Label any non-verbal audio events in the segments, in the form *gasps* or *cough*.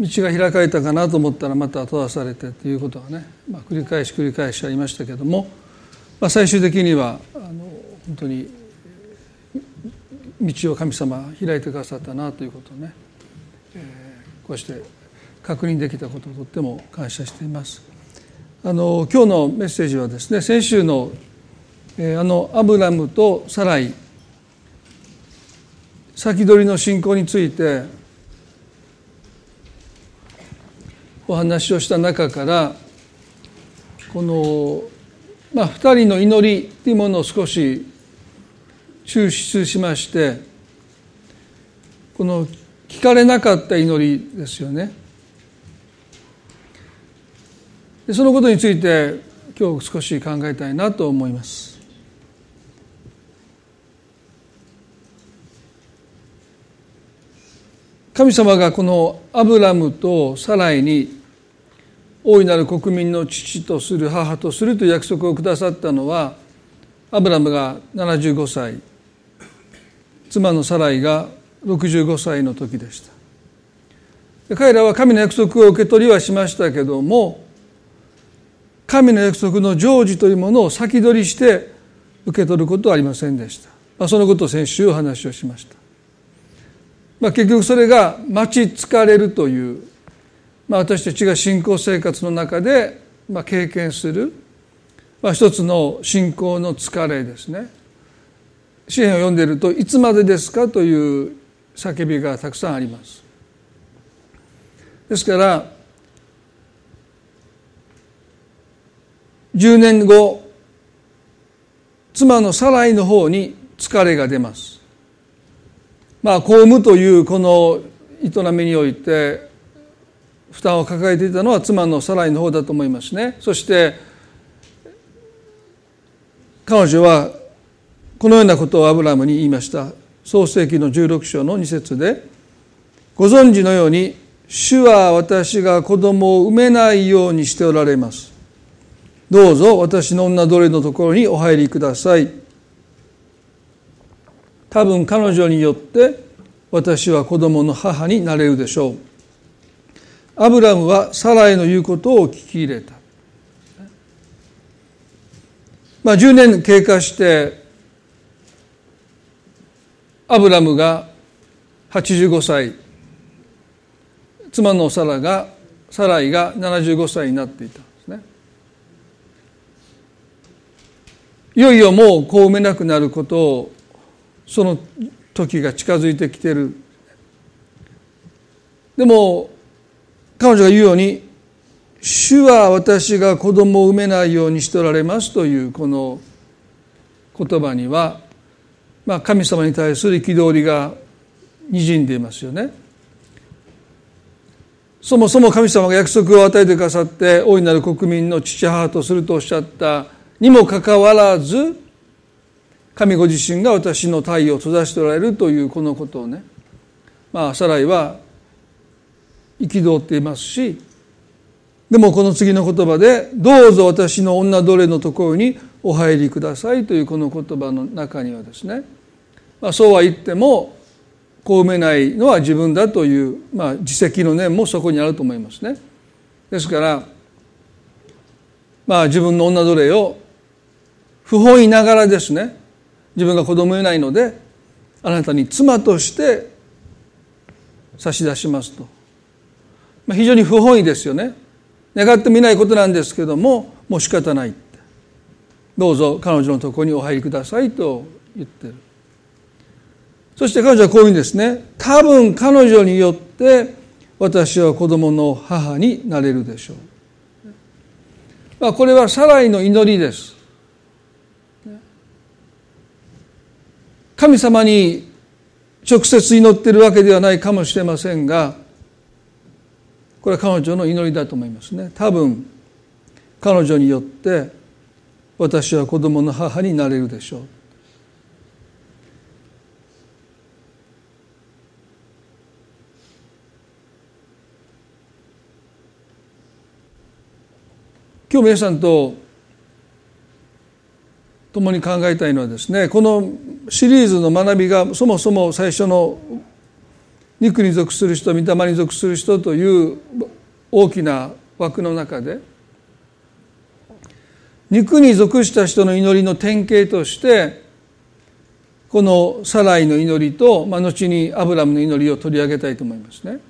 道が開かれたかなと思ったらまた閉ざされてということがね、まあ、繰り返し繰り返しありましたけども、まあ、最終的にはあの本当に道を神様開いてくださったなということをね、えー、こうして確認できたことをとっても感謝しています。あの今日のメッセージはですね先週の、えー、あのアブラムとサライ先取りの信仰についてお話をした中からこの、まあ、2人の祈りというものを少し抽出しましてこの聞かれなかった祈りですよね。でそのことについて今日少し考えたいなと思います。神様がこのアブラムとサライに大いなる国民の父とする母とするという約束をくださったのはアブラムが75歳妻のサライが65歳の時でした。彼らは神の約束を受け取りはしましたけども神の約束の成就というものを先取りして受け取ることはありませんでした、まあ、そのことを先週お話をしました、まあ、結局それが待ち疲れるというまあ、私たちが信仰生活の中で、まあ、経験する、まあ、一つの信仰の疲れですね詩篇を読んでいると「いつまでですか?」という叫びがたくさんありますですから10年後妻のサライの方に疲れが出ますまあ公務というこの営みにおいて負担を抱えていたのは妻のサライの方だと思いますね。そして彼女はこのようなことをアブラムに言いました。創世紀の16章の2節でご存知のように主は私が子供を産めないようにしておられます。どうぞ私の女奴隷のところにお入りください。多分彼女によって私は子供の母になれるでしょう。アブラムはサライの言うことを聞き入れた。まあ、10年経過してアブラムが85歳妻のサラがサライが75歳になっていたんですねいよいよもう子を産めなくなることをその時が近づいてきてるでも彼女が言うように「主は私が子供を産めないようにしておられます」というこの言葉には、まあ、神様に対する憤りがにじんでいますよね。そもそも神様が約束を与えてくださって大いなる国民の父母とするとおっしゃったにもかかわらず神ご自身が私の太陽を閉ざしておられるというこのことをねまあサライは憤っていますしでもこの次の言葉で「どうぞ私の女奴隷のところにお入りください」というこの言葉の中にはですね、まあ、そうは言ってもこう埋めないのは自分だという、まあ、自責の念もそこにあると思いますね。ですからまあ自分の女奴隷を不本意ながらですね自分が子供いないのであなたに妻として差し出しますとまあ、非常に不本意ですよね。願ってみないことなんですけどももう仕方ないどうぞ彼女のところにお入りくださいと言ってる。そして彼女はこういうんですね。多分彼女によって私は子供の母になれるでしょう、まあ、これはサライの祈りです。神様に直接祈ってるわけではないかもしれませんがこれは彼女の祈りだと思いますね。多分彼女によって私は子供の母になれるでしょう。今日皆さんと共に考えたいのはですねこのシリーズの学びがそもそも最初の肉に属する人御霊に属する人という大きな枠の中で肉に属した人の祈りの典型としてこのサライの祈りと、まあ、後にアブラムの祈りを取り上げたいと思いますね。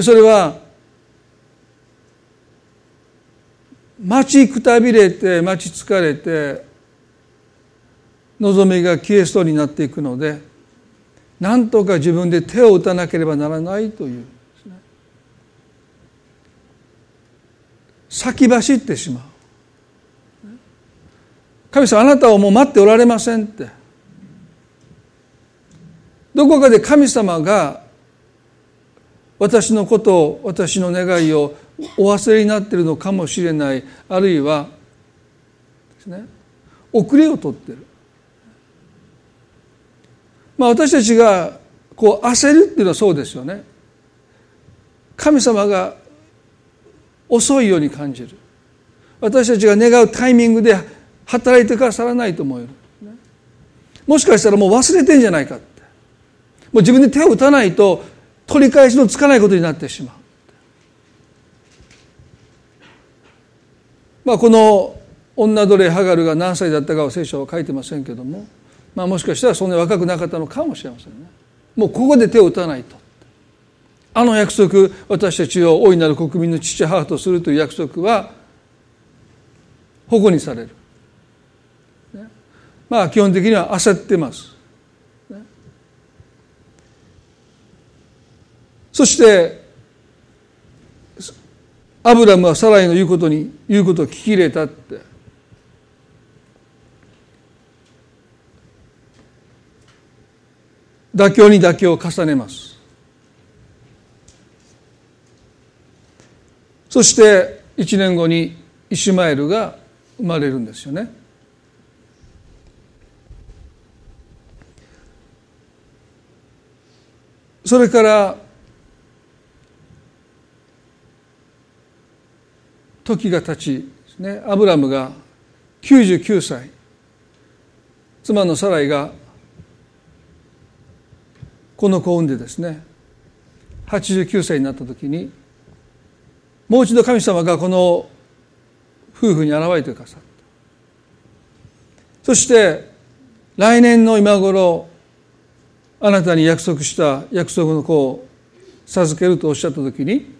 それは待ちくたびれて待ち疲れて望みが消えそうになっていくので何とか自分で手を打たなければならないという先走ってしまう。神様あなたをもう待っておられませんって。どこかで神様が私のことを私の願いをお忘れになっているのかもしれない。あるいはですね。遅れをとってる。まあ私たちがこう焦るっていうのはそうですよね。神様が遅いように感じる。私たちが願うタイミングで働いてくださらないと思える。もしかしたらもう忘れてんじゃないかって。もう自分で手を打たないと取り返しのつかないことになってしまう。まあこの女奴隷ハガルが何歳だったかは聖書は書いてませんけども、まあ、もしかしたらそんなに若くなかったのかもしれませんね。もうここで手を打たないと。あの約束私たちを大いなる国民の父母とするという約束は保護にされる、ね、まあ基本的には焦ってます、ね、そしてアブラムはサライの言うことに言うことを聞き入れたって。妥協に妥協を重ねます。そして1年後にイシュマエルが生まれるんですよね。それから時が経ちね。アブラムが99歳。妻のサライがこの子を産んでですね89歳になった時にもう一度神様がこの夫婦に現れてくださった。そして来年の今頃あなたに約束した約束の子を授けるとおっしゃった時に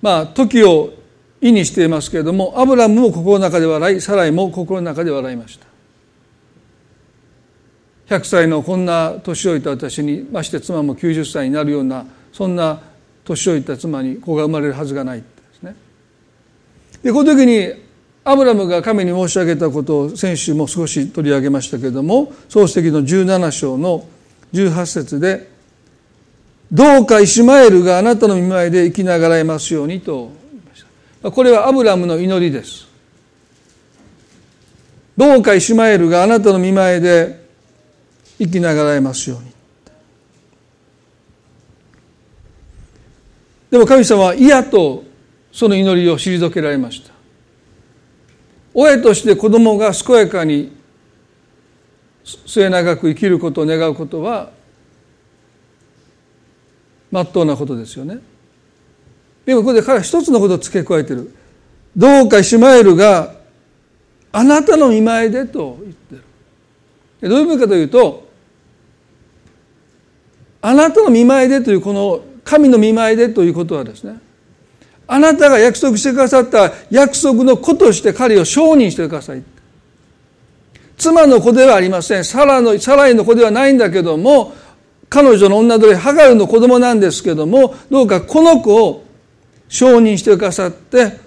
まあ時を意にしていますけれどもアブラムも心の中で笑いサライも心の中で笑いました。100歳のこんな年老いた私にまして妻も90歳になるようなそんな年老いた妻に子が生まれるはずがないですね。でこの時にアブラムが神に申し上げたことを先週も少し取り上げましたけれども漱石の17章の18節で「どうかイシュマエルがあなたの見舞いで生きながらえますように」とこれはアブラムの祈りですどうかイシュマエルがあなたの見舞いで生きながらえますように。でも神様は嫌とその祈りを退けられました。親として子供が健やかに末永く生きることを願うことはまっとうなことですよね。でもここで彼は一つのことを付け加えてる。どうかイシュマエルがあなたの見舞いでと言ってる。どういう意味かというとあなたの見舞いでというこの神の見舞いでということはですねあなたが約束してくださった約束の子として彼を承認してください。妻の子ではありません。サラのサライの子ではないんだけども彼女の女奴隷ハガルの子供なんですけどもどうかこの子を承認してくださって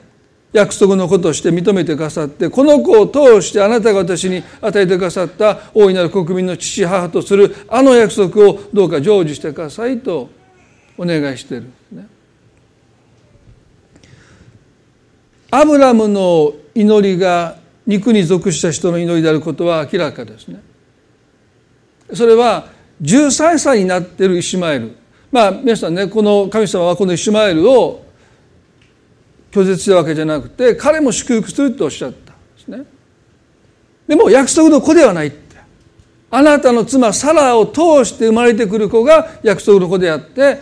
約束の子として認めてくださってこの子を通してあなたが私に与えてくださった大いなる国民の父母とするあの約束をどうか成就してくださいとお願いしている、アブラムの祈りが肉に属した人の祈りであることは明らかですね。それは13歳になっているイシュマエル。まあ皆さんねこの神様はこのイシュマエルを拒絶したわけじゃなくて彼も祝福するとおっしゃったんですね。でも約束の子ではないって。あなたの妻サラを通して生まれてくる子が約束の子であって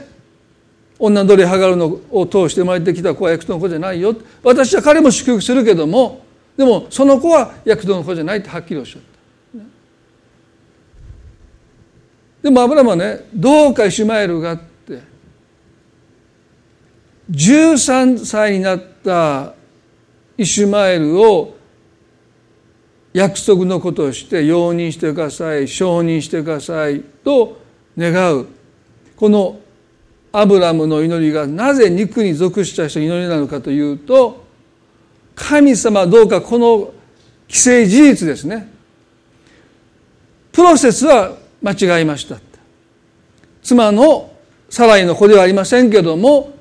女鳥ハガルのを通して生まれてきた子は約束の子じゃないよ。私は彼も祝福するけどもでもその子は約束の子じゃないってはっきりおっしゃったでもアブラムはねどうかイシュマエルがって13歳になったイシュマエルを約束のことをして容認してください承認してくださいと願う。このアブラムの祈りがなぜ肉に属した人の祈りなのかというと神様どうかこの既成事実ですね。プロセスは間違いました。妻のサライの子ではありませんけども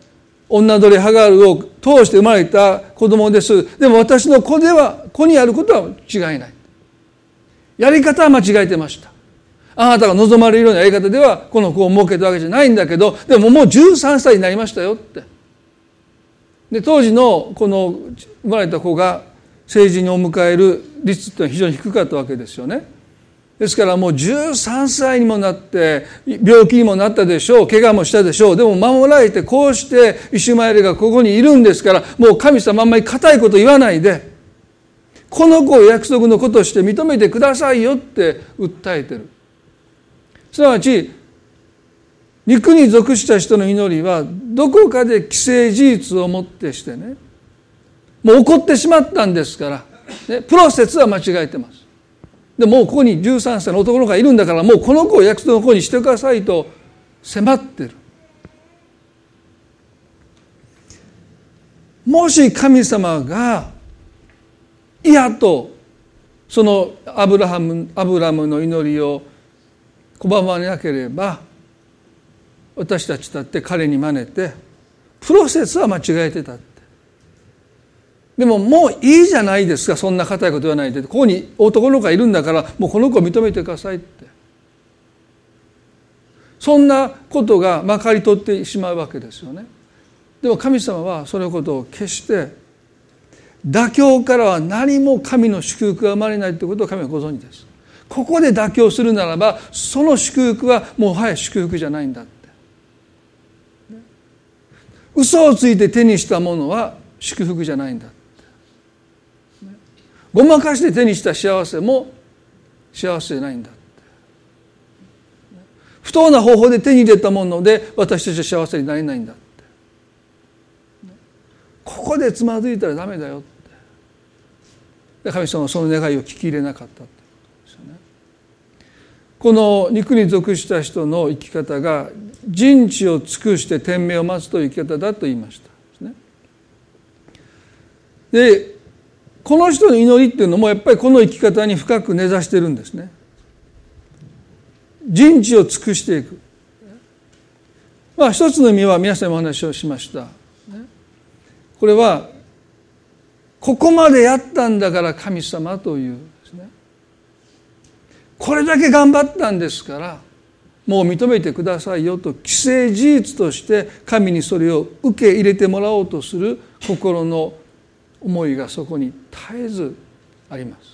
女鳥ハガールを通して生まれた子供です。でも私の子では子にあることは違いない。やり方は間違えてました。あなたが望まれるようなやり方ではこの子を設けたわけじゃないんだけどでももう13歳になりましたよって。で当時のこの生まれた子が成人にお迎える率っていうのは非常に低かったわけですよね。ですからもう13歳にもなって病気にもなったでしょう怪我もしたでしょう。でも守られてこうしてイシュマエルがここにいるんですからもう神様あんまり固いこと言わないでこの子を約束の子として認めてくださいよって訴えてる。すなわち肉に属した人の祈りはどこかで既成事実をもってしてねもう起こってしまったんですから、ね、プロセスは間違えてます。でもうここに13歳の男の子がいるんだからもうこの子を約束の子にしてくださいと迫ってる。もし神様がいやとそのアブラハムアブラムの祈りを拒まれなければ私たちだって彼に真似てプロセスは間違えてた。でももういいじゃないですかそんな固いこと言わないでここに男の子がいるんだからもうこの子を認めてくださいって。そんなことがまかり通ってしまうわけですよね。でも神様はそのことを決して妥協からは何も神の祝福が生まれないということを神はご存知です。ここで妥協するならばその祝福はもはや祝福じゃないんだって。嘘をついて手にしたものは祝福じゃないんだって。ごまかして手にした幸せも幸せじゃないんだ不当な方法で手に入れたもので私たちは幸せになれないんだここでつまずいたらダメだよって。神様はその願いを聞き入れなかったこの肉に属した人の生き方が人知を尽くして天命を待つという生き方だと言いました。でこの人の祈りっていうのもやっぱりこの生き方に深く根ざしてるんですね。人知を尽くしていく。まあ一つの意味は皆さんにお話をしました。これはここまでやったんだから神様というですね。これだけ頑張ったんですからもう認めてくださいよと既成事実として神にそれを受け入れてもらおうとする心の思いがそこに絶えずあります。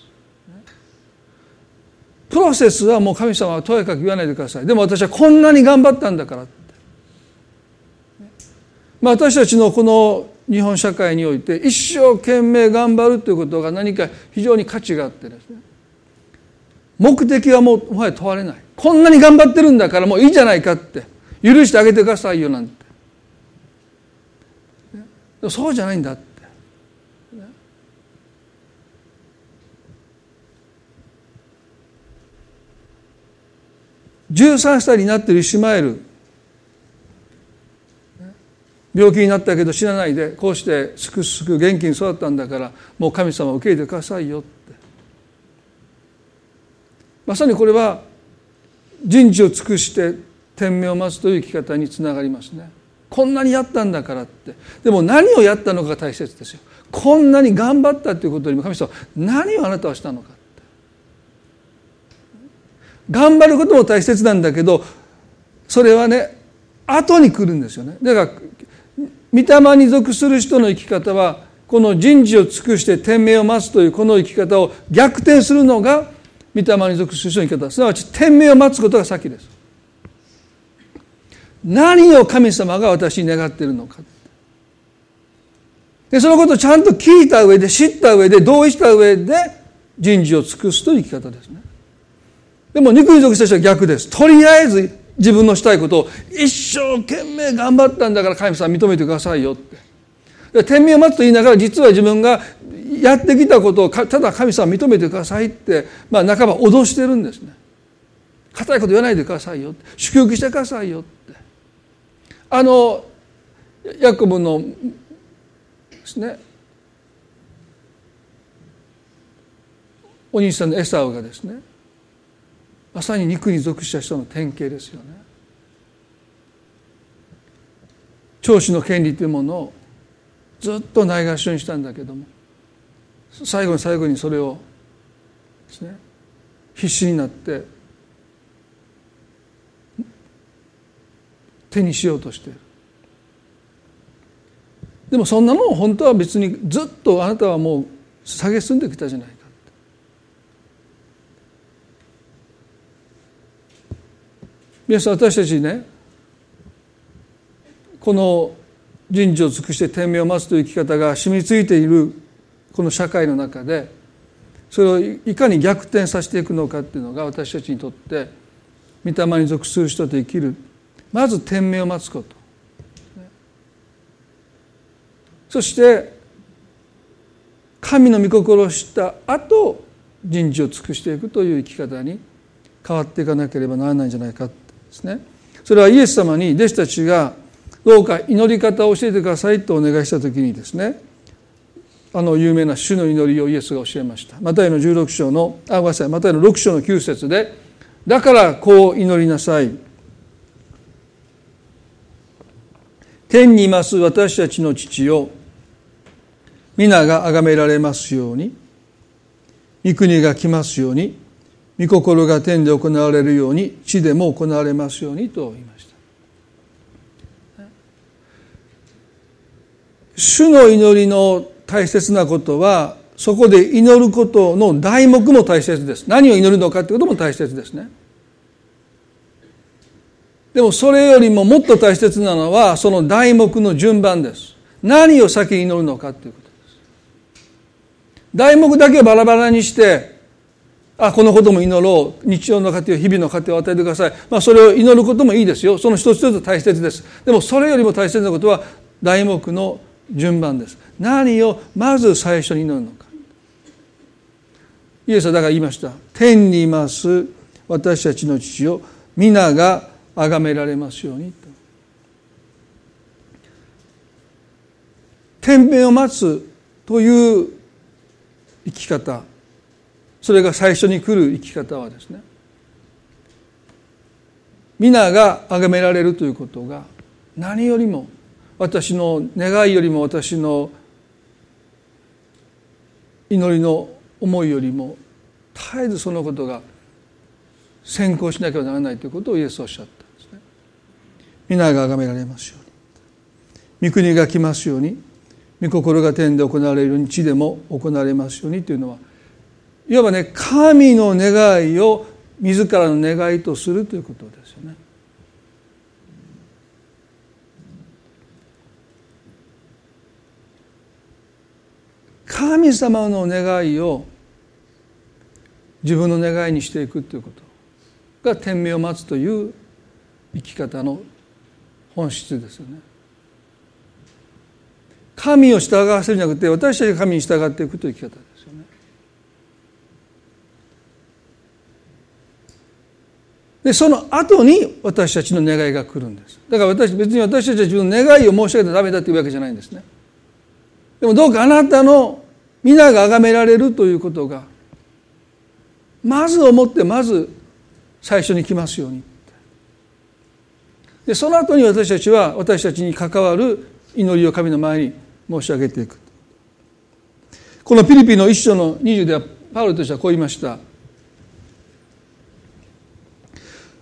プロセスはもう神様はとやかく言わないでください。でも私はこんなに頑張ったんだからって。まあ、私たちのこの日本社会において一生懸命頑張るということが何か非常に価値があってですね目的はもうもはや問われないこんなに頑張ってるんだからもういいじゃないかって許してあげてくださいよなんてそうじゃないんだって13歳になってるイシュマエル。病気になったけど死なないでこうしてすくすく元気に育ったんだからもう神様を受け入れてくださいよって。まさにこれは人事を尽くして天命を待つという生き方につながりますね。こんなにやったんだからって。でも何をやったのかが大切ですよ。こんなに頑張ったということよりも神様何をあなたはしたのか。頑張ることも大切なんだけどそれはね後に来るんですよね。だから御霊に属する人の生き方はこの人事を尽くして天命を待つというこの生き方を逆転するのが御霊に属する人の生き方。すなわち天命を待つことが先です。何を神様が私に願っているのか。でそのことをちゃんと聞いた上で知った上で同意した上で人事を尽くすという生き方ですね。でも肉に属した人は逆です。とりあえず自分のしたいことを一生懸命頑張ったんだから神様認めてくださいよって。天命を待つと言いながら実は自分がやってきたことをただ神様認めてくださいって、まあ、半ば脅してるんですね。硬いこと言わないでくださいよ祝福してくださいよって。あのヤコブのですねお兄さんのエサウがですねまさに肉に属した人の典型ですよね。長子の権利というものをずっとないがしろにしたんだけども最後に最後にそれをですね必死になって手にしようとしている。でもそんなもん本当は別にずっとあなたはもう下げすんできたじゃないか皆さん私たちねこの人事を尽くして天命を待つという生き方が染みついているこの社会の中でそれをいかに逆転させていくのかっていうのが私たちにとって御霊に属する人と生きる。まず天命を待つこと。そして神の御心を知った後人事を尽くしていくという生き方に変わっていかなければならないんじゃないか。ですね。それはイエス様に弟子たちがどうか祈り方を教えてくださいとお願いした時にですねあの有名な主の祈りをイエスが教えましたマタイの16章のあごめんなさいマタイの6章の9節でだからこう祈りなさい天にいます私たちの父を皆が崇められますように御国が来ますように御心が天で行われるように地でも行われますようにと言いました。主の祈りの大切なことはそこで祈ることの題目も大切です。何を祈るのかということも大切ですね。でもそれよりももっと大切なのはその題目の順番です。何を先に祈るのかということです。題目だけバラバラにしてあこのことも祈ろう。日常の糧を日々の糧を与えてください、まあ、それを祈ることもいいですよ。その一つ一つ大切です。でもそれよりも大切なことは題目の順番です。何をまず最初に祈るのか。イエスはだから言いました。天にいます私たちの父を皆が崇められますように。天命を待つという生き方。それが最初に来る生き方はですね皆が崇められるということが何よりも私の願いよりも私の祈りの思いよりも絶えずそのことが先行しなければならないということをイエスおっしゃったんですね。皆が崇められますように御国が来ますように御心が天で行われるように地でも行われますようにというのはいわばね神の願いを自らの願いとするということですよね。神様の願いを自分の願いにしていくということが天命を待つという生き方の本質ですよね。神を従わせるんじゃなくて私たちが神に従っていくという生き方で。その後に私たちの願いが来るんです。だから私別に私たちは自分の願いを申し上げてダメだというわけじゃないんですね。でもどうかあなたの皆が崇められるということがまず思ってまず最初に来ますように。でその後に私たちは私たちに関わる祈りを神の前に申し上げていく。このピリピの一章の20ではパウロとしてはこう言いました。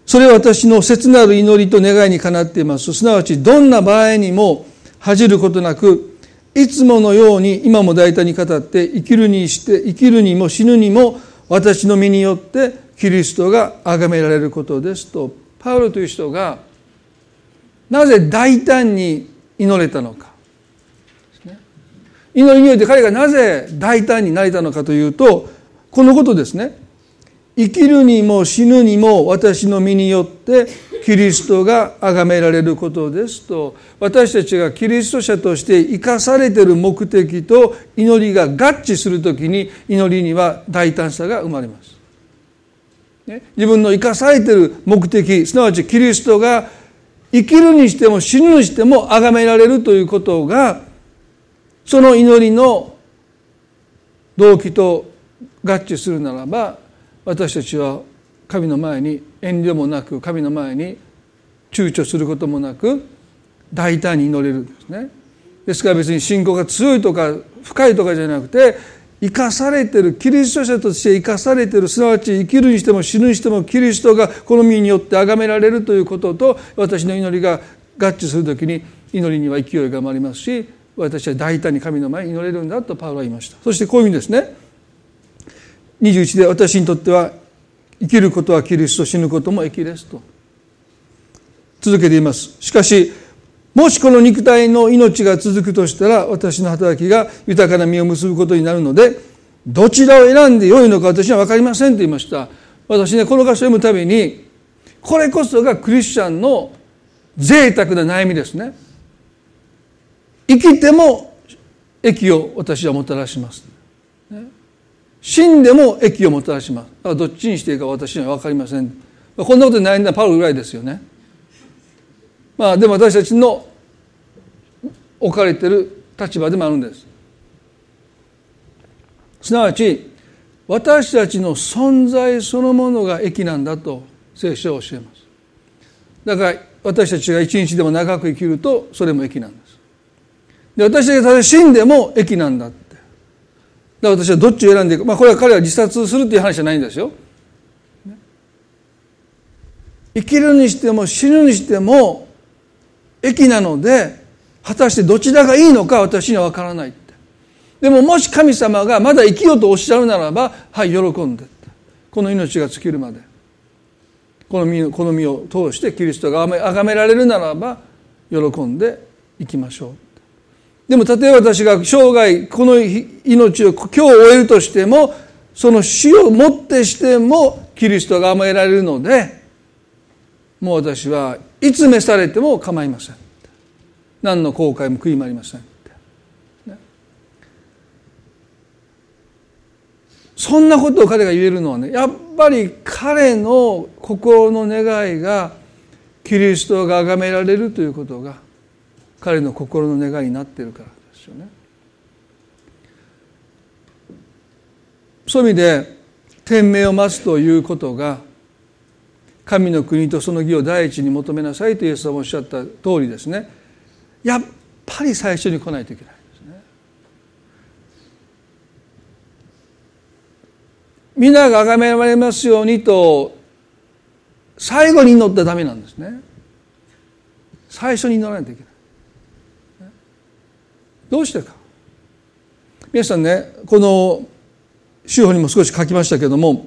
それは私の切なる祈りと願いにかなっています。すなわちどんな場合にも恥じることなくいつものように今も大胆に語って生きるにして生きるにも死ぬにも私の身によってキリストが崇められることですとパウロという人がなぜ大胆に祈れたのか。祈りにおいて彼がなぜ大胆になれたのかというとこのことですね。生きるにも死ぬにも私の身によってキリストが崇められることですと私たちがキリスト者として生かされている目的と祈りが合致するときに祈りには大胆さが生まれます。ね、自分の生かされている目的すなわちキリストが生きるにしても死ぬにしても崇められるということがその祈りの動機と合致するならば私たちは神の前に遠慮もなく神の前に躊躇することもなく大胆に祈れるんですね。ですから別に信仰が強いとか深いとかじゃなくて生かされてるキリスト者として生かされてるすなわち生きるにしても死ぬにしてもキリストがこの身によって崇められるということと私の祈りが合致する時に祈りには勢いが生まれますし私は大胆に神の前に祈れるんだとパウロは言いましたそしてこういう意味ですね21で私にとっては生きることはキリスト死ぬことも益ですと。続けています。しかしもしこの肉体の命が続くとしたら私の働きが豊かな実を結ぶことになるのでどちらを選んでよいのか私は分かりませんと言いました。私ねこの箇所を読むたびにこれこそがクリスチャンの贅沢な悩みですね。生きても益を私はもたらします、死んでも益をもたらします。だからどっちにしていいか私には分かりません。こんなことに悩んだ。パウロぐらいですよね。まあでも私たちの置かれている立場でもあるんです。すなわち私たちの存在そのものが益なんだと聖書は教えます。だから私たちが一日でも長く生きるとそれも益なんです。で私たちが死んでも益なんだ。だから私はどっちを選んでいくまあこれは彼は自殺するっていう話じゃないんですよ。生きるにしても死ぬにしても益なので果たしてどちらがいいのか私には分からないって。でももし神様がまだ生きようとおっしゃるならばはい喜んでこの命が尽きるまで。この身この身を通してキリストが崇められるならば喜んでいきましょう。でもたとえ私が生涯この命を今日終えるとしてもその死をもってしてもキリストが甘えられるのでもう私はいつ召されても構いません。何の後悔も悔いもありません、そんなことを彼が言えるのはねやっぱり彼の心の願いがキリストが崇められるということが彼の心の願いになっているからですよね。そういう意味で天命を待つということが神の国とその義を第一に求めなさいとイエス様おっしゃった通りですねやっぱり最初に来ないといけないですね。皆が崇められますようにと最後に祈ったらダメなんですね。最初に祈らないといけない。どうしてか？皆さんねこの手法にも少し書きましたけども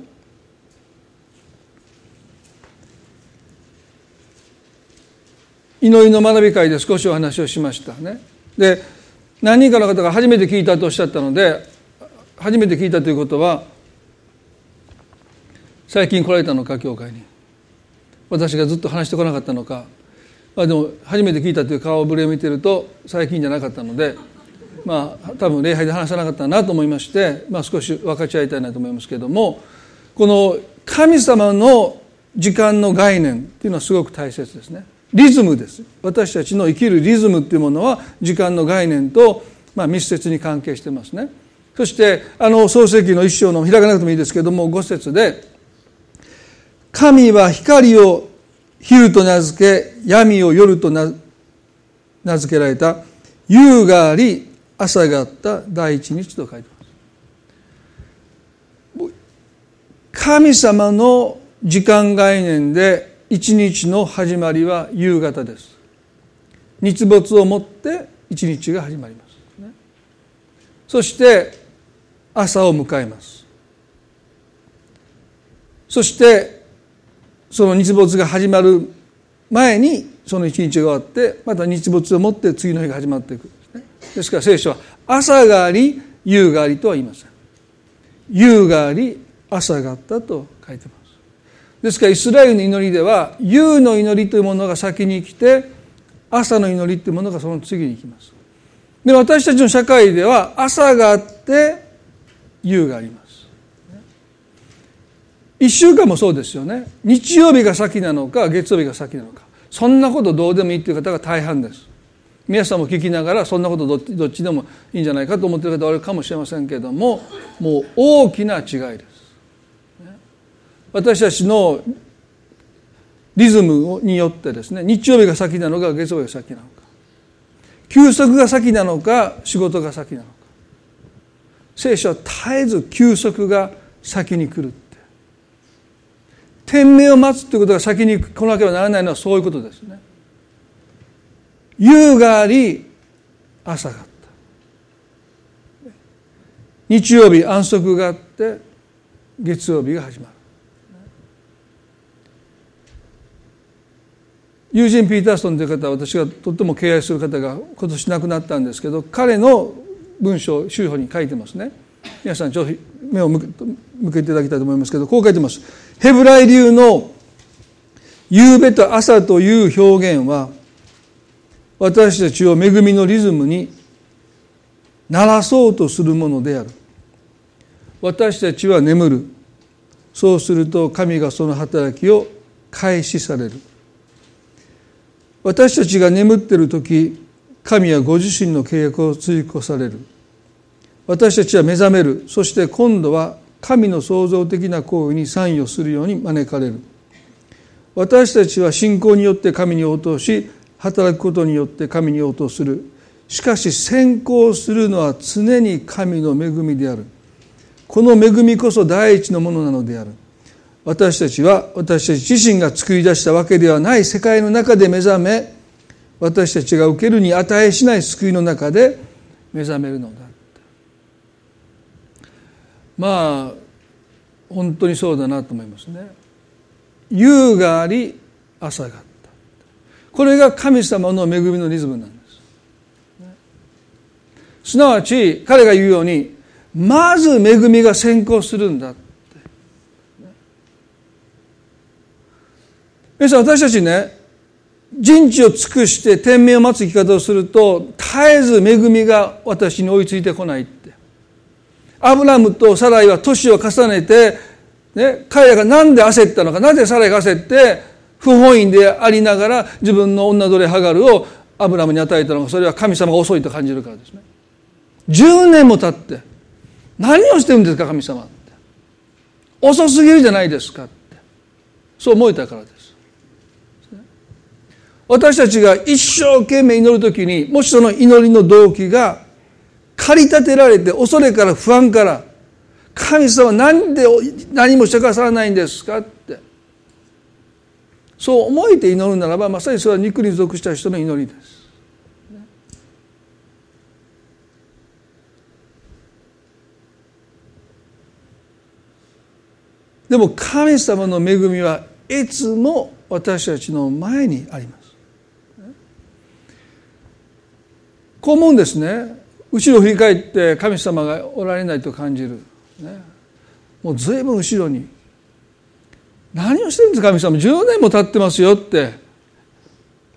祈りの学び会で少しお話をしましたね。で何人かの方が初めて聞いたとおっしゃったので初めて聞いたということは最近来られたのか教会に。私がずっと話してこなかったのか、まあ、でも初めて聞いたという顔ぶれを見てると最近じゃなかったのでまあ多分礼拝で話さなかったなと思いまして、まあ、少し分かち合いたいなと思いますけれどもこの神様の時間の概念っていうのはすごく大切ですね。リズムです。私たちの生きるリズムっていうものは時間の概念と、まあ、密接に関係してますね。そしてあの創世記の一章の開かなくてもいいですけども五節で「神は光を昼と名付け闇を夜と名付けられた。夕があり朝があった第一日」と書いてます神様の時間概念で一日の始まりは夕方です。日没をもって一日が始まります、そして朝を迎えます。そしてその日没が始まる前にその一日が終わってまた日没をもって次の日が始まっていく。ですから聖書は朝があり夕がありとは言いません。夕があり朝があったと書いてます。ですからイスラエルの祈りでは夕の祈りというものが先に来て朝の祈りというものがその次に来ます。で私たちの社会では朝があって夕があります。一週間もそうですよね。日曜日が先なのか月曜日が先なのか。そんなことどうでもいいという方が大半です。皆さんも聞きながらそんなことどっちでもいいんじゃないかと思ってる方はあるかもしれませんけれどももう大きな違いです。私たちのリズムによってですね日曜日が先なのか月曜日が先なのか。休息が先なのか仕事が先なのか。聖書は絶えず休息が先に来るって。天命を待つということが先に来なければならないのはそういうことですね。夕があり朝があった。日曜日安息があって月曜日が始まる。ユージン・ピーターソンという方は私がとっても敬愛する方が今年亡くなったんですけど彼の文章を修法に書いてますね。皆さんちょっと目を向けていただきたいと思いますけどこう書いてます。ヘブライ流の夕べと朝という表現は私たちを恵みのリズムに鳴らそうとするものである。私たちは眠る。そうすると神がその働きを開始される。私たちが眠っている時神はご自身の契約を追越される。私たちは目覚める。そして今度は神の創造的な行為に参与するように招かれる。私たちは信仰によって神に応答し働くことによって神に応答する。しかし先行するのは常に神の恵みである。この恵みこそ第一のものなのである。私たちは私たち自身が作り出したわけではない。世界の中で目覚め私たちが受けるに値しない救いの中で目覚めるのだまあ本当にそうだなと思いますね。夕があり朝がこれが神様の恵みのリズムなんです。すなわち彼が言うようにまず恵みが先行するんだって。皆さん私たちね人知を尽くして天命を待つ生き方をすると絶えず恵みが私に追いついてこないって。アブラムとサライは年を重ねて、ね、彼らが何で焦ったのかなぜサライが焦って不本意でありながら自分の女奴隷ハガルをアブラムに与えたのかそれは神様が遅いと感じるからですね。10年も経って何をしてるんですか神様って。遅すぎるじゃないですかって。そう思えたからです。私たちが一生懸命祈るときにもしその祈りの動機が駆り立てられて恐れから不安から神様何で何もしてくださらないんですかって。そう思えて祈るならばまさにそれは肉に属した人の祈りです。でも神様の恵みはいつも私たちの前にあります。こう思うんですね後ろ振り返って神様がおられないと感じる、ね、もう随分後ろに何をしてるんですか神様？10年も経ってますよって。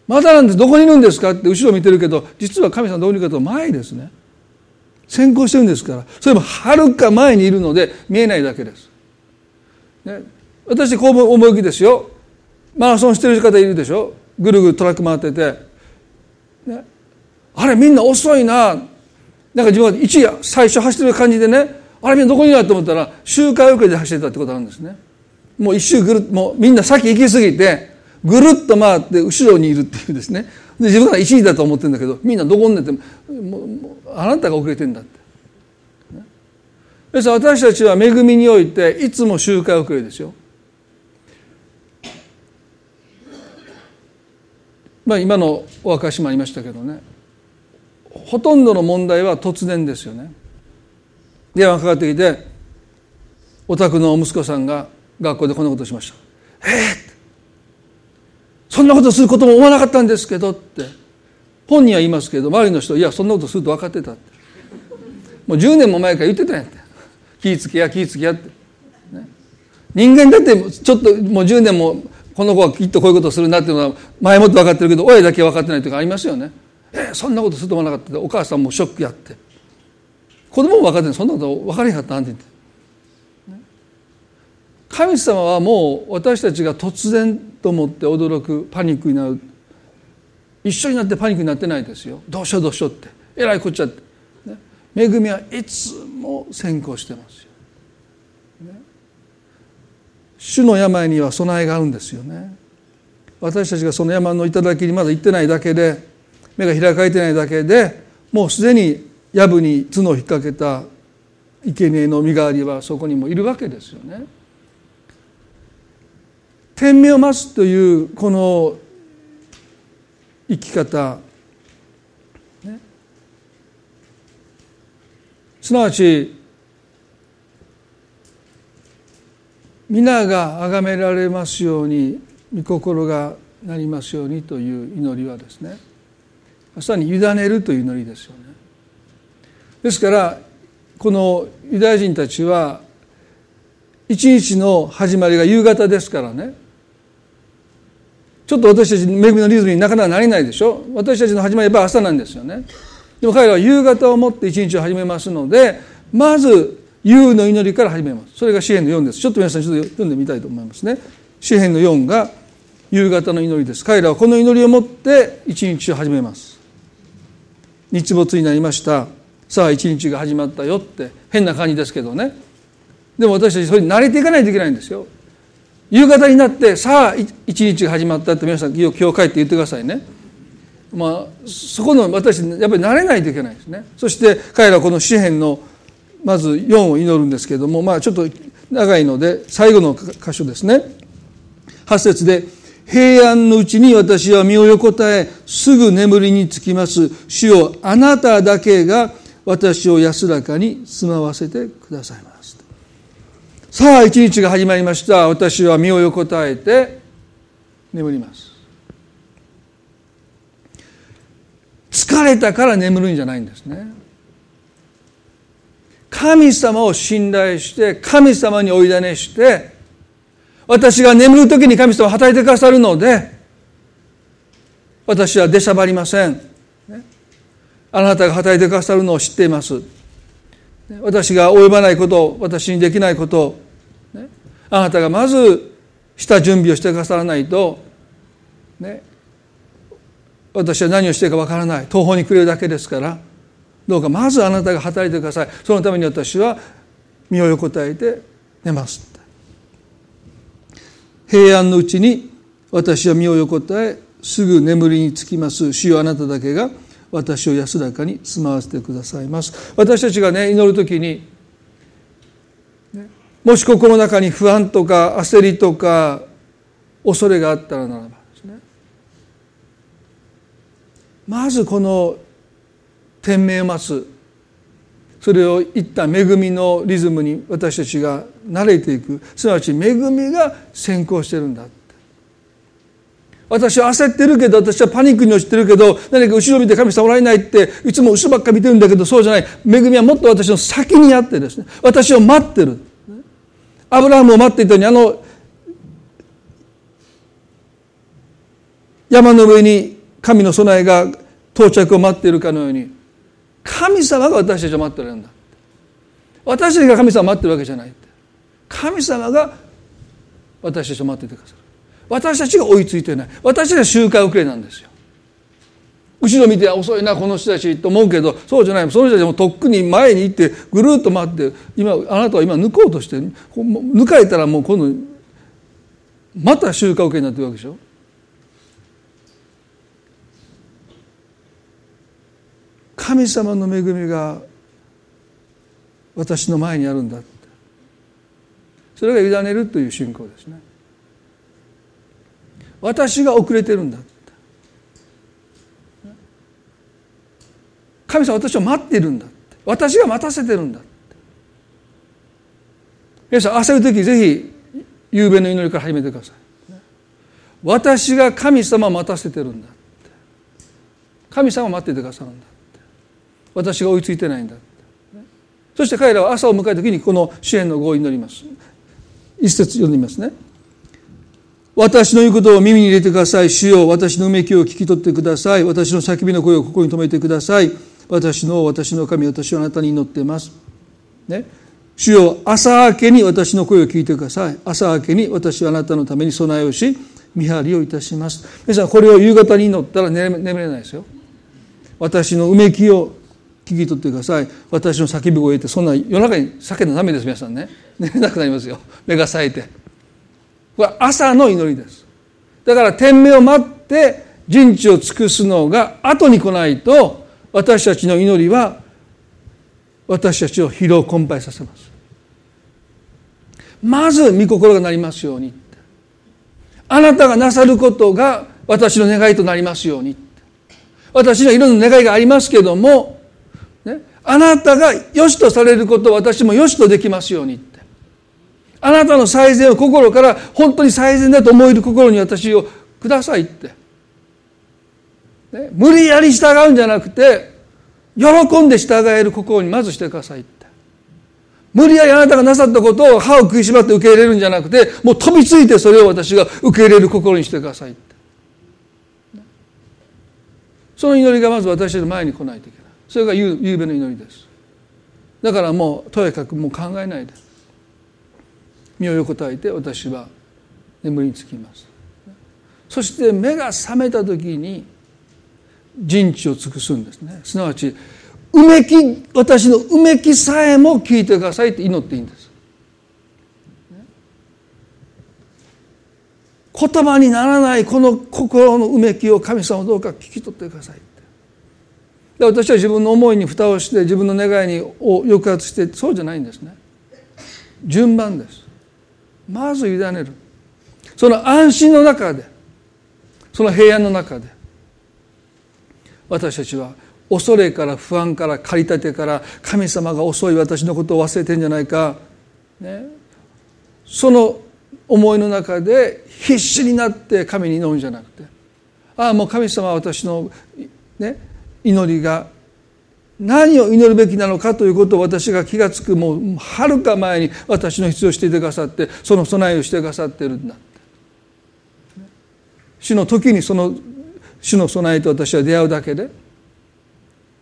まだなんです。どこにいるんですかって後ろ見てるけど実は神様どうにかと？前ですね。先行してるんですから。それもはるか前にいるので見えないだけです、ね、私こう思いきですよ。マラソンしてる方いるでしょ？ぐるぐるトラック回ってて、ね、あれみんな遅いな。なんか自分が一夜最初走ってる感じでね。あれみんなどこにいると思ったら周回遅れで走ってたってことなんですね。もう一周ぐるもうみんな先行き過ぎてぐるっと回って後ろにいるっていうですねで自分が一位だと思ってるんだけどみんなどこに寝てももうあなたが遅れてんだって。ですから私たちは恵みにおいていつも周回遅れですよ。まあ今のお明かしもありましたけどねほとんどの問題は突然ですよね電話かかってきてお宅の息子さんが学校でこんなことしました。えー、そんなことすることも思わなかったんですけどって。本人は言いますけど周りの人いやそんなことすると分かってたって。もう10年も前から言ってたんやって。気ぃつけや気ぃつけやって、ね、人間だってちょっともう10年もこの子はきっとこういうことするなっていうのは前もって分かってるけど親だけ分かってないとかありますよね。えー、そんなことすると思わなかったお母さんもショックやって。子供も分かってない。そんなこと分からへんかったなんて言って。神様はもう私たちが突然と思って驚くパニックになる。一緒になってパニックになってないですよ。どうしようどうしようって。えらいこっちゃって、ね、恵みはいつも先行してますよ、ね、主の病には備えがあるんですよね。私たちがその山の頂にまだ行ってないだけで目が開かれてないだけでもうすでに藪に角を引っ掛けた生贄の身代わりはそこにもいるわけですよね。天命を待つというこの生き方、ね、すなわち皆が崇められますように御心がなりますようにという祈りはですねまさに委ねるという祈りですよね。ですからこのユダヤ人たちは一日の始まりが夕方ですからね。ちょっと私たち恵みのリズムになかなかなれないでしょ？私たちの始まりは朝なんですよね。でも彼らは夕方をもって一日を始めますのでまず夕の祈りから始めます。それが詩篇の4です。ちょっと皆さんちょっと読んでみたいと思いますね。詩篇の4が夕方の祈りです。彼らはこの祈りをもって一日を始めます。日没になりました。さあ一日が始まったよって。変な感じですけどね。でも私たちそれに慣れていかないといけないんですよ。夕方になってさあ一日が始まったって皆さん今日帰って言ってくださいね。まあそこの私やっぱり慣れないといけないですね。そして彼らはこの詩篇のまず4を祈るんですけれどもまあちょっと長いので最後の箇所ですね。8節で平安のうちに私は身を横たえすぐ眠りにつきます。主よあなただけが私を安らかに住まわせてくださいます。さあ一日が始まりました。私は身を横たえて眠ります。疲れたから眠るんじゃないんですね。神様を信頼して神様においだねして私が眠る時に神様は働いてくださるので私は出しゃばりません。あなたが働いてくださるのを知っています。私が及ばないこと私にできないことあなたがまずした準備をしてくださらないとね私は何をしていいかわからない。途方に暮れるだけですからどうかまずあなたが働いてください。そのために私は身を横たえて寝ます。平安のうちに私は身を横たえすぐ眠りにつきます。主よあなただけが私を安らかに住まわせてくださいます。私たちがね祈る時に、もし心の中に不安とか焦りとか恐れがあったらならばですね。まずこの天命を待つ。それを一旦恵みのリズムに私たちが慣れていく。すなわち恵みが先行してるんだ。私は焦ってるけど私はパニックに落ちてるけど何か後ろ見て神様おられないっていつも後ろばっか見てるんだけどそうじゃない。恵みはもっと私の先にあってですね。私を待ってる。アブラハムを待っていたようにあの山の上に神の備えが到着を待っているかのように神様が私たちを待ってるんだ。私たちが神様を待ってるわけじゃない。神様が私たちを待っていてくださる。私たちが追いついてない。私たちが周回遅れなんですよ。後ろ見て遅いなこの人たちと思うけどそうじゃない。その人たちもとっくに前に行ってぐるっと回って今あなたは今抜こうとして抜かれたらもう今度また周回遅れになってるわけでしょ。神様の恵みが私の前にあるんだって。それが委ねるという信仰ですね。私が遅れてるんだ神様私を待ってるんだ私が待たせてるんだって。皆さん焦る時ぜひ夕べの祈りから始めてください。私が神様を待たせてるんだって。神様を待っててくださるんだって。私が追いついてないんだって。そして彼らは朝を迎えた時にこの支援の語を祈ります。一節読んでみますね。私の言うことを耳に入れてください。主よ私のうめきを聞き取ってください。私の叫びの声をここに留めてください。私の私の神私はあなたに祈っています。ね。主よ朝明けに私の声を聞いてください。朝明けに私はあなたのために備えをし見張りをいたします。皆さんこれを夕方に祈ったら眠れないですよ。私のうめきを聞き取ってください。私の叫び声ってそんな夜中に叫んだダメです皆さんね。寝れなくなりますよ。目が冴えて。これは朝の祈りです。だから天命を待って人知を尽くすのが後に来ないと私たちの祈りは私たちを疲労困憊させます。まず御心がなりますように。あなたがなさることが私の願いとなりますように。私にはいろんな願いがありますけども、ね、あなたが良しとされることを私も良しとできますように。ってあなたの最善を心から本当に最善だと思える心に私をくださいって、ね、無理やり従うんじゃなくて喜んで従える心にまずしてくださいって。無理やりあなたがなさったことを歯を食いしばって受け入れるんじゃなくてもう飛びついてそれを私が受け入れる心にしてくださいって。その祈りがまず私の前に来ないといけない。それが夕べの祈りです。だからもうとにかくもう考えないで。身を横たえて私は眠りにつきます。そして目が覚めた時に人知を尽くすんですね。すなわちうめき私のうめきさえも聞いてくださいって祈っていいんです。言葉にならないこの心のうめきを神様どうか聞き取ってくださいで私は自分の思いに蓋をして自分の願いにを抑圧してそうじゃないんですね。順番です。まず委ねる。その安心の中でその平安の中で私たちは恐れから不安から駆り立てから神様が遅い私のことを忘れてんじゃないか、ね、その思いの中で必死になって神に祈るんじゃなくて。ああもう神様は私の、ね、祈りが何を祈るべきなのかということを私が気が付くもうはるか前に私の必要をしていてくださってその備えをしてくださってるんだ。主の時にその主の備えと私は出会うだけで。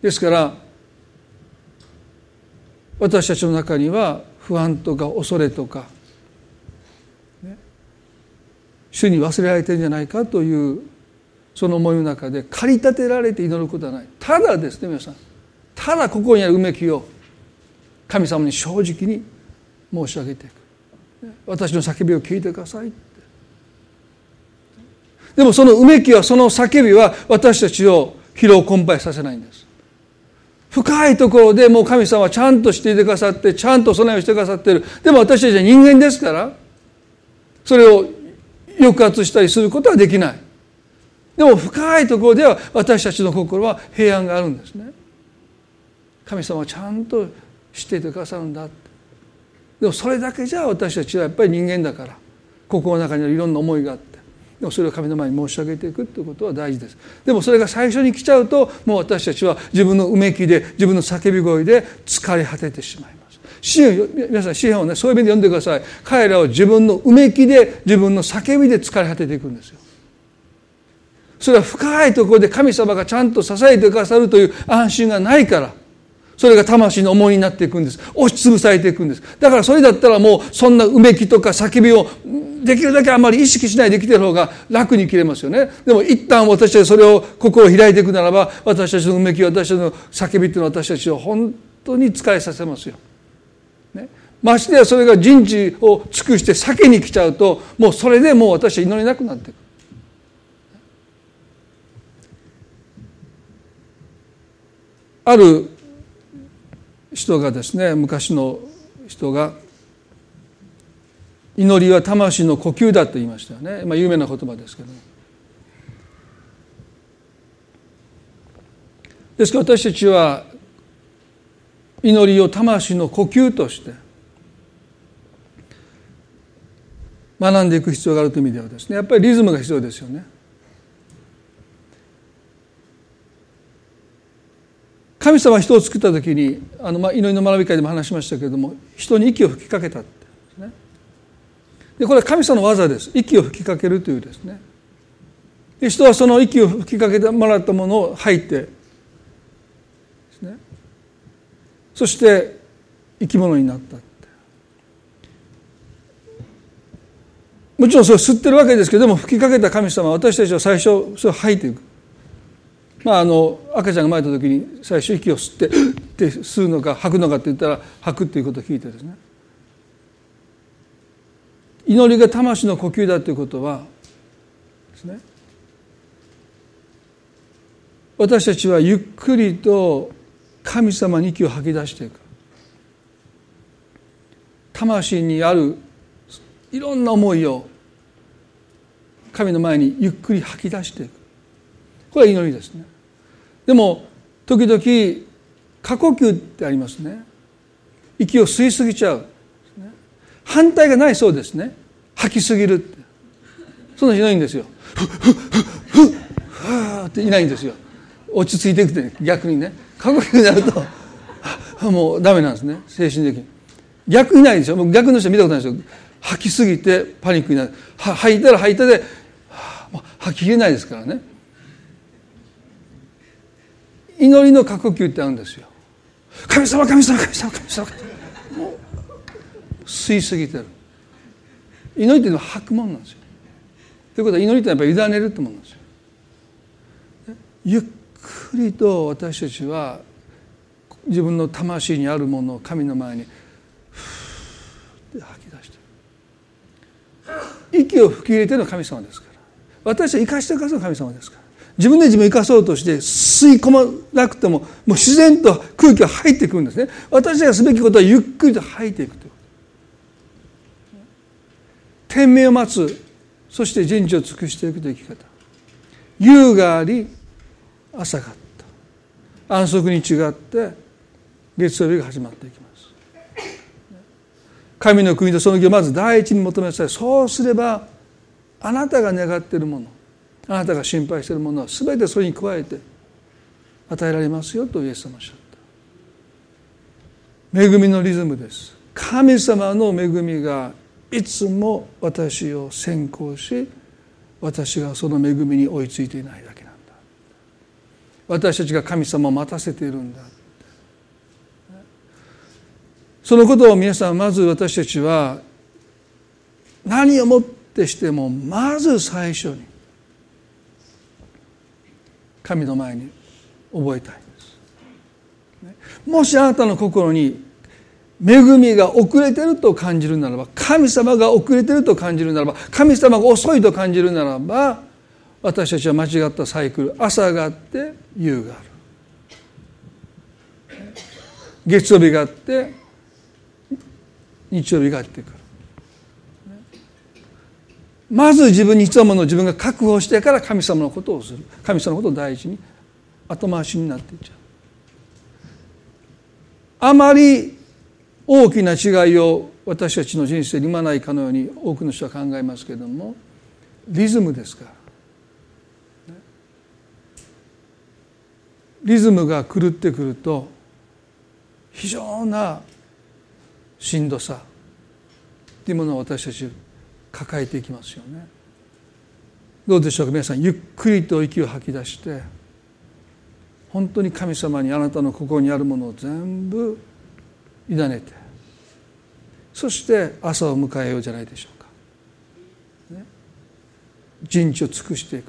ですから私たちの中には不安とか恐れとか、ね、主に忘れられてるんじゃないかというその思いの中で駆り立てられて祈ることはない。ただですね皆さんただここにあるうめきを神様に正直に申し上げていく。私の叫びを聞いてください。でもそのうめきはその叫びは私たちを疲労困憊させないんです。深いところでもう神様はちゃんとしていてくださってちゃんと備えをしてくださっている。でも私たちは人間ですからそれを抑圧したりすることはできない。でも深いところでは私たちの心は平安があるんですね。神様はちゃんとしていてくださるんだ。でもそれだけじゃ私たちはやっぱり人間だから心の中にはいろんな思いがあって。でもそれを神の前に申し上げていくということは大事です。でもそれが最初に来ちゃうともう私たちは自分のうめきで自分の叫び声で疲れ果ててしまいます。詩皆さん詩篇をねそういう意味で読んでください。彼らは自分のうめきで自分の叫びで疲れ果てていくんですよ。それは深いところで神様がちゃんと支えてくださるという安心がないから。それが魂の重荷になっていくんです。押しつぶされていくんです。だからそれだったらもうそんなうめきとか叫びをできるだけあまり意識しないで生きてる方が楽に生きれますよね。でも一旦私たちそれを心を開いていくならば私たちのうめき私たちの叫びっていうのは私たちを本当に使いさせますよ、ね、ましてやそれが人知を尽くして避けに来ちゃうともうそれでもう私は祈れなくなっていく。ある人がですね昔の人が祈りは魂の呼吸だと言いましたよね、まあ、有名な言葉ですけどですから私たちは祈りを魂の呼吸として学んでいく必要があるという意味ではですねやっぱりリズムが必要ですよね。神様は人を作った時にあの、まあ、祈りの学び会でも話しましたけれども人に息を吹きかけたってね。でこれは神様の技です。息を吹きかけるというですね。で人はその息を吹きかけてもらったものを吐いてね。そして生き物になったもちろんそれを吸ってるわけですけども吹きかけた神様は私たちは最初それを吐いていく。まあ、あの赤ちゃんが生まれた時に最初息を吸って *gasps* って吸うのか吐くのかって言ったら吐くっていうことを聞いてですね。祈りが魂の呼吸だということはですね。私たちはゆっくりと神様に息を吐き出していく。魂にあるいろんな思いを神の前にゆっくり吐き出していく。これは祈りですね。でも時々過呼吸ってありますね。息を吸いすぎちゃう、反対がないそうですね。吐きすぎるって。そんな人いないんですよ。ふっふっふっふっっていないんですよ落ち着いていくって逆にね過呼吸になるともうダメなんですね精神的に逆いないでしょ逆の人見たことないですよ吐きすぎてパニックになる吐いたら吐いたで吐ききれないですからね祈りの過呼吸ってあるんですよ。神様神様神様神様。もう吸いすぎてる。祈りっていうのは吐くもんなんですよ。ということは祈りってやっぱり委ねるってもんなんですよ。ゆっくりと私たちは自分の魂にあるものを神の前にふーって吐き出してる。息を吹き入れてるの神様ですから。私は生かしてくださる神様ですから。自分で自分を生かそうとして吸い込まなくてももう自然と空気が入ってくるんですね。私がすべきことはゆっくりと吐いていくと。いう天命を待つそして人事を尽くしていくという生き方。夕があり朝があった。安息に違って月曜日が始まっていきます。神の国とその義をまず第一に求めなさい。そうすればあなたが願っているものあなたが心配しているものは全てそれに加えて与えられますよとイエス様おっしゃった。恵みのリズムです。神様の恵みがいつも私を先行し私がその恵みに追いついていないだけなんだ。私たちが神様を待たせているんだ。そのことを皆さんまず私たちは何をもってしてもまず最初に神の前に覚えたい。ですもしあなたの心に恵みが遅れてると感じるならば神様が遅れてると感じるならば神様が遅いと感じるならば私たちは間違ったサイクル朝があって夕がある。月曜日があって日曜日があってくるまず自分に必要なものを自分が確保してから神様のことをする。神様のことを大事に後回しになっていっちゃう。あまり大きな違いを私たちの人生に生まないかのように多くの人は考えますけれどもリズムですから。リズムが狂ってくると非常なしんどさっていうものを私たち抱えていきますよね。どうでしょうか？皆さんゆっくりと息を吐き出して本当に神様にあなたの心にあるものを全部委ねてそして朝を迎えようじゃないでしょうか、ね、人知を尽くしていく、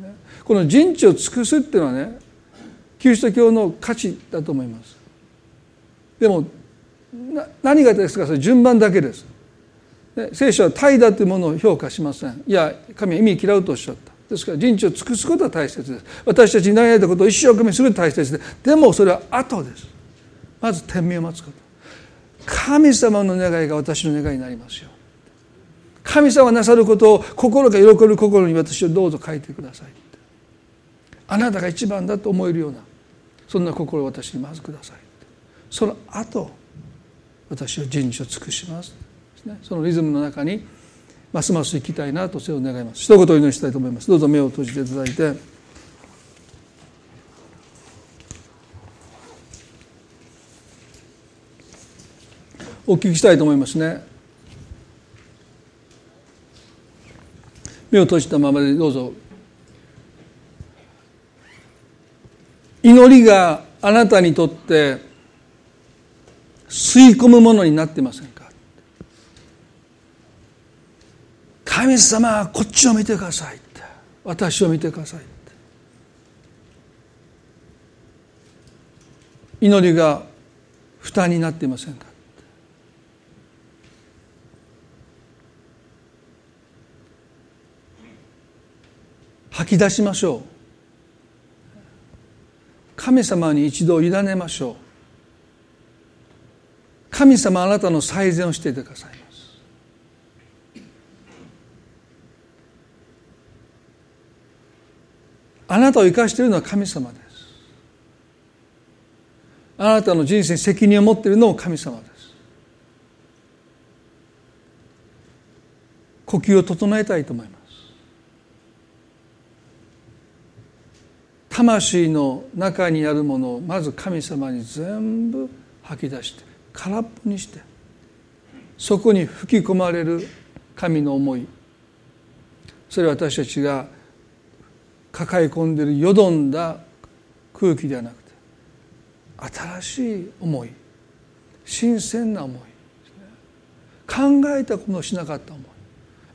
ね、この人知を尽くすっていうのはねキリスト教の価値だと思います。でも何がですか？それ順番だけです。聖書は怠惰というものを評価しません。いや神は意味嫌うとおっしゃった。ですから人知を尽くすことは大切です。私たちに悩んだことを一生懸命する大切ででもそれは後です。まず天命を待つこと。神様の願いが私の願いになりますよ。神様なさることを心が喜ぶ心に私をどうぞ書いてください。あなたが一番だと思えるようなそんな心を私にまずください。その後私は人知を尽くします。ね、そのリズムの中にますます生きたいなとそれを願います。一言お祈りしたいと思います。どうぞ目を閉じていただいて。お聞きしたいと思いますね。目を閉じたままでどうぞ。祈りがあなたにとって吸い込むものになってませんか？神様こっちを見てくださいって。私を見てくださいって。祈りが負担になっていませんか吐き出しましょう。神様に一度委ねましょう。神様あなたの最善をしていてくださいますあなたを生かしているのは神様です。あなたの人生に責任を持っているのも神様です。呼吸を整えたいと思います。魂の中にあるものをまず神様に全部吐き出して空っぽにしてそこに吹き込まれる神の思い。それは私たちが抱え込んでいるよどんだ空気ではなくて新しい思い新鮮な思い、考えたことをしなかった思い。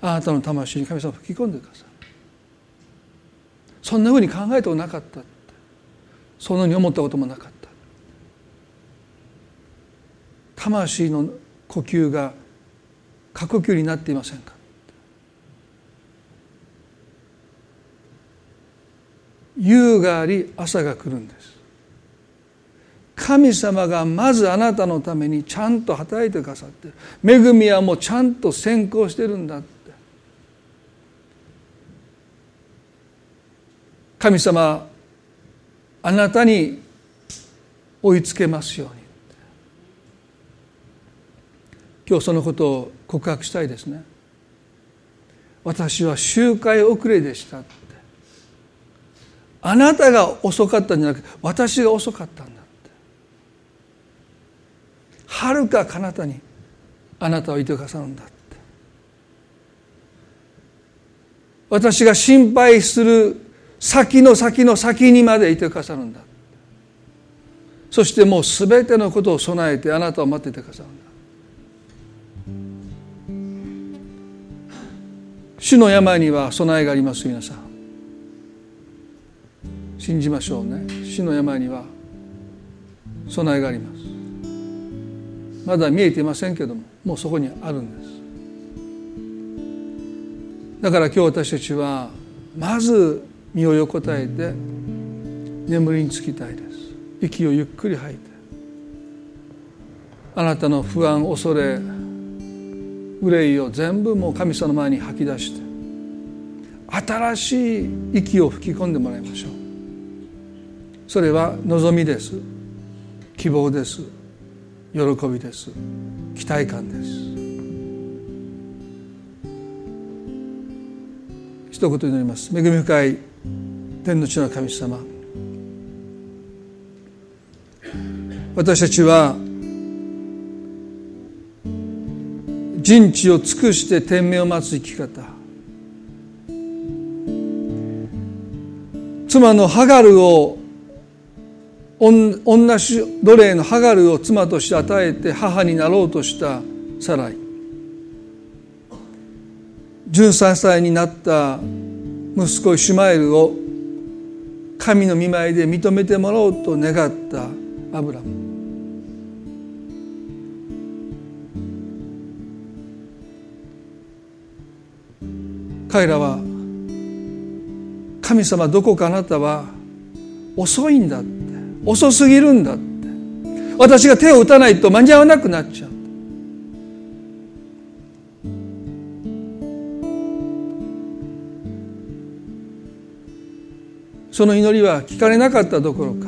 あなたの魂に神様吹き込んでください。そんなふうに考えてもなかった。そのように思ったこともなかった。魂の呼吸が過呼吸になっていませんか。夕があり朝が来るんです。神様がまずあなたのためにちゃんと働いてくださってる恵みはもうちゃんと先行してるんだって。神様あなたに追いつけますように。今日そのことを告白したいですね。私は周回遅れでしたあなたが遅かったんじゃなくて私が遅かったんだって。はるか彼方にあなたはいてくださるんだって。私が心配する先の先の先にまでいてくださるんだそしてもう全てのことを備えてあなたを待っていてくださるんだ。主の病には備えがあります皆さん。信じましょうね。主の病には。備えがあります。まだ見えていませんけどももうそこにあるんです。だから今日私たちはまず身を横たえて眠りにつきたいです。息をゆっくり吐いてあなたの不安恐れ憂いを全部もう神様の前に吐き出して新しい息を吹き込んでもらいましょう。それは望みです。希望です。喜びです。期待感です。一言祈ります。恵み深い天の地の神様。私たちは人知を尽くして天命を待つ生き方。妻のハガルを女奴隷のハガルを妻として与えて母になろうとしたサライ。13歳になった息子イシュマエルを神の見舞いで認めてもらおうと願ったアブラム。彼らは神様どこかあなたは遅いんだ遅すぎるんだって。私が手を打たないと間に合わなくなっちゃう。その祈りは聞かれなかったどころか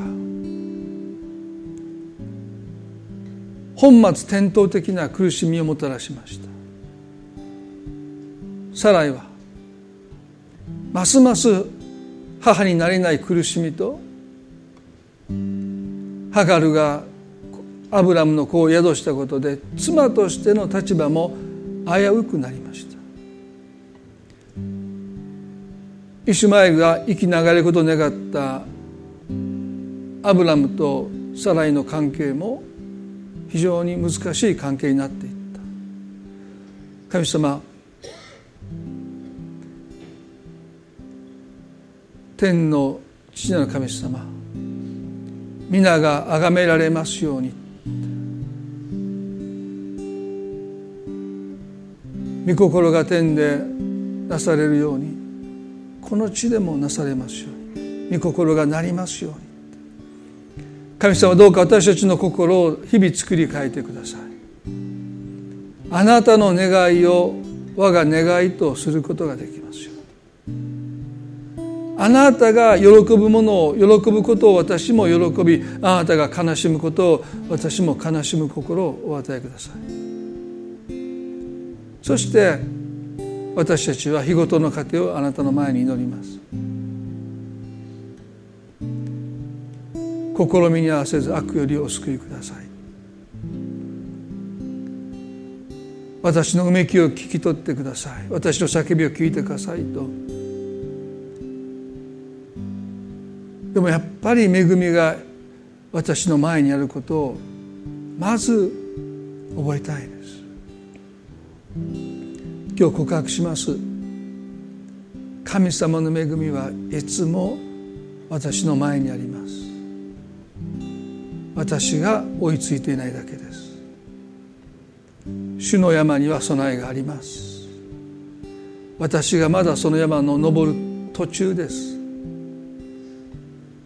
本末転倒的な苦しみをもたらしました。サライはますます母になれない苦しみとハガルがアブラムの子を宿したことで妻としての立場も危うくなりました。イシュマエルが生き流れることを願ったアブラムとサライの関係も非常に難しい関係になっていった。神様天の父なる神様皆が崇められますように。御心が天でなされるように。この地でもなされますように。御心がなりますように。神様どうか私たちの心を日々作り変えてください。あなたの願いを我が願いとすることができます。よあなたが喜ぶものを喜ぶことを私も喜びあなたが悲しむことを私も悲しむ心をお与えください。そして私たちは日ごとの糧をあなたの前に祈ります。試みに合わせず悪よりお救いください。私のうめきを聞き取ってください。私の叫びを聞いてくださいと。でもやっぱり恵みが私の前にあることをまず覚えたいです。今日告白します。神様の恵みはいつも私の前にあります。私が追いついていないだけです。主の山には備えがあります。私がまだその山の登る途中です。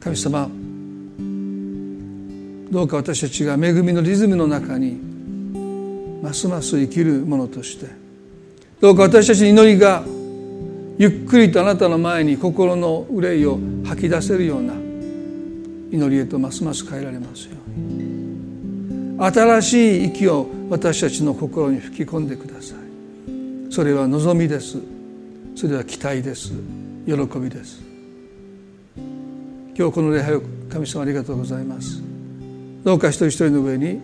神様どうか私たちが恵みのリズムの中にますます生きるものとしてどうか私たちの祈りがゆっくりとあなたの前に心の憂いを吐き出せるような祈りへとますます変えられますように。新しい息を私たちの心に吹き込んでください。それは望みです。それは期待です。喜びです。今日この礼拝を神様ありがとうございます。どうか一人一人の上に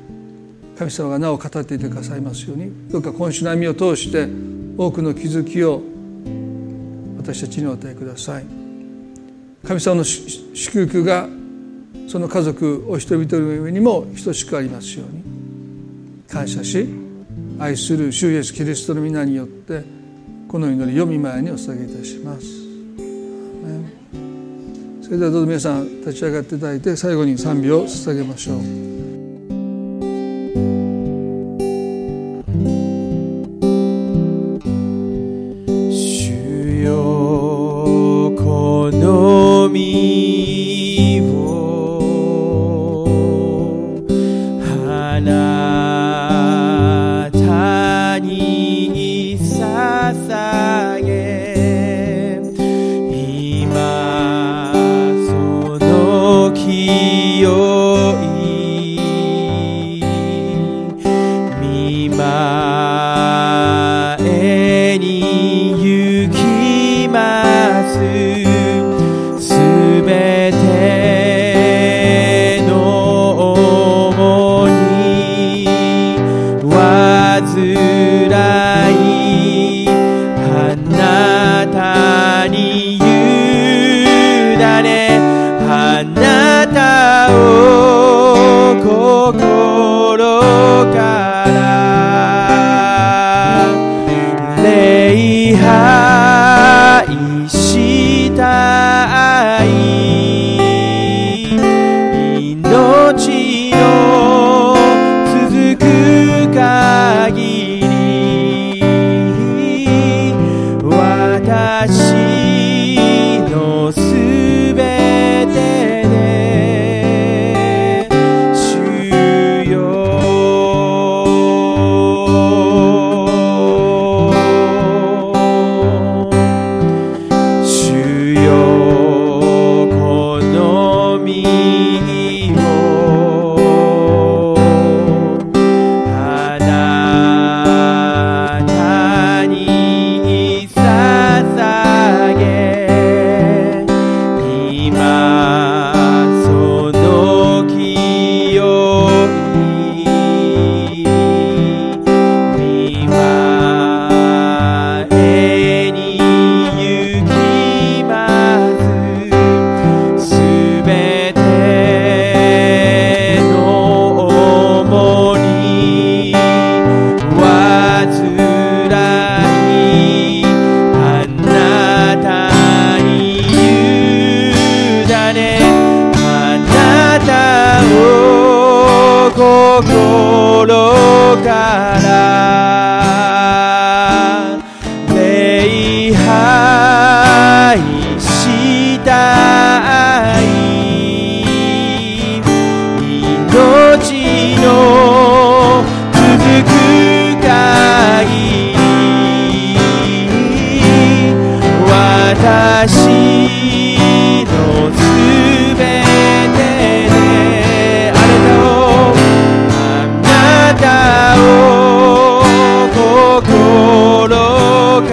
神様がなお語っていてくださいますように。どうか今週の歩みを通して多くの気づきを私たちにお与えください。神様の祝福がその家族お一人一人の上にも等しくありますように。感謝し愛する主イエスキリストの皆によってこの祈りを見舞いにお捧げいたします。それではどうぞ皆さん立ち上がっていただいて最後に賛美を捧げましょう。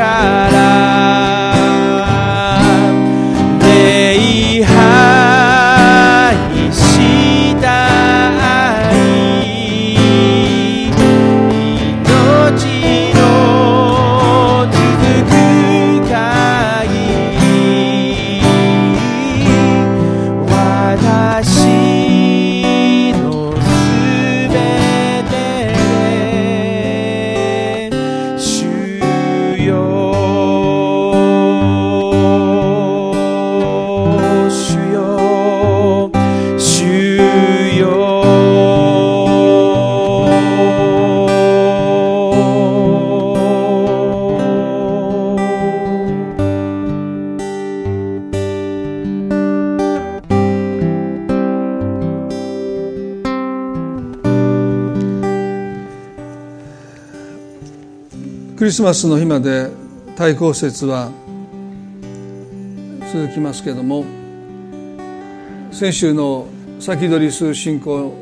心スマスの日まで対抗節は続きますけれども先週の先取りする信仰を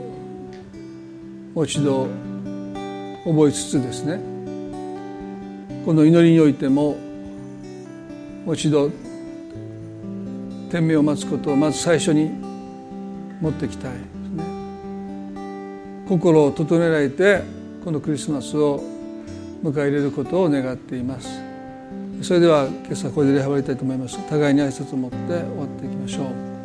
もう一度覚えつつですねこの祈りにおいてももう一度天命を待つことをまず最初に持ってきたいですね。心を整えられてこのクリスマスを迎え入れることを願っています。それでは今朝これで礼拝終わりたいと思います。互いに挨拶を持って終わっていきましょう。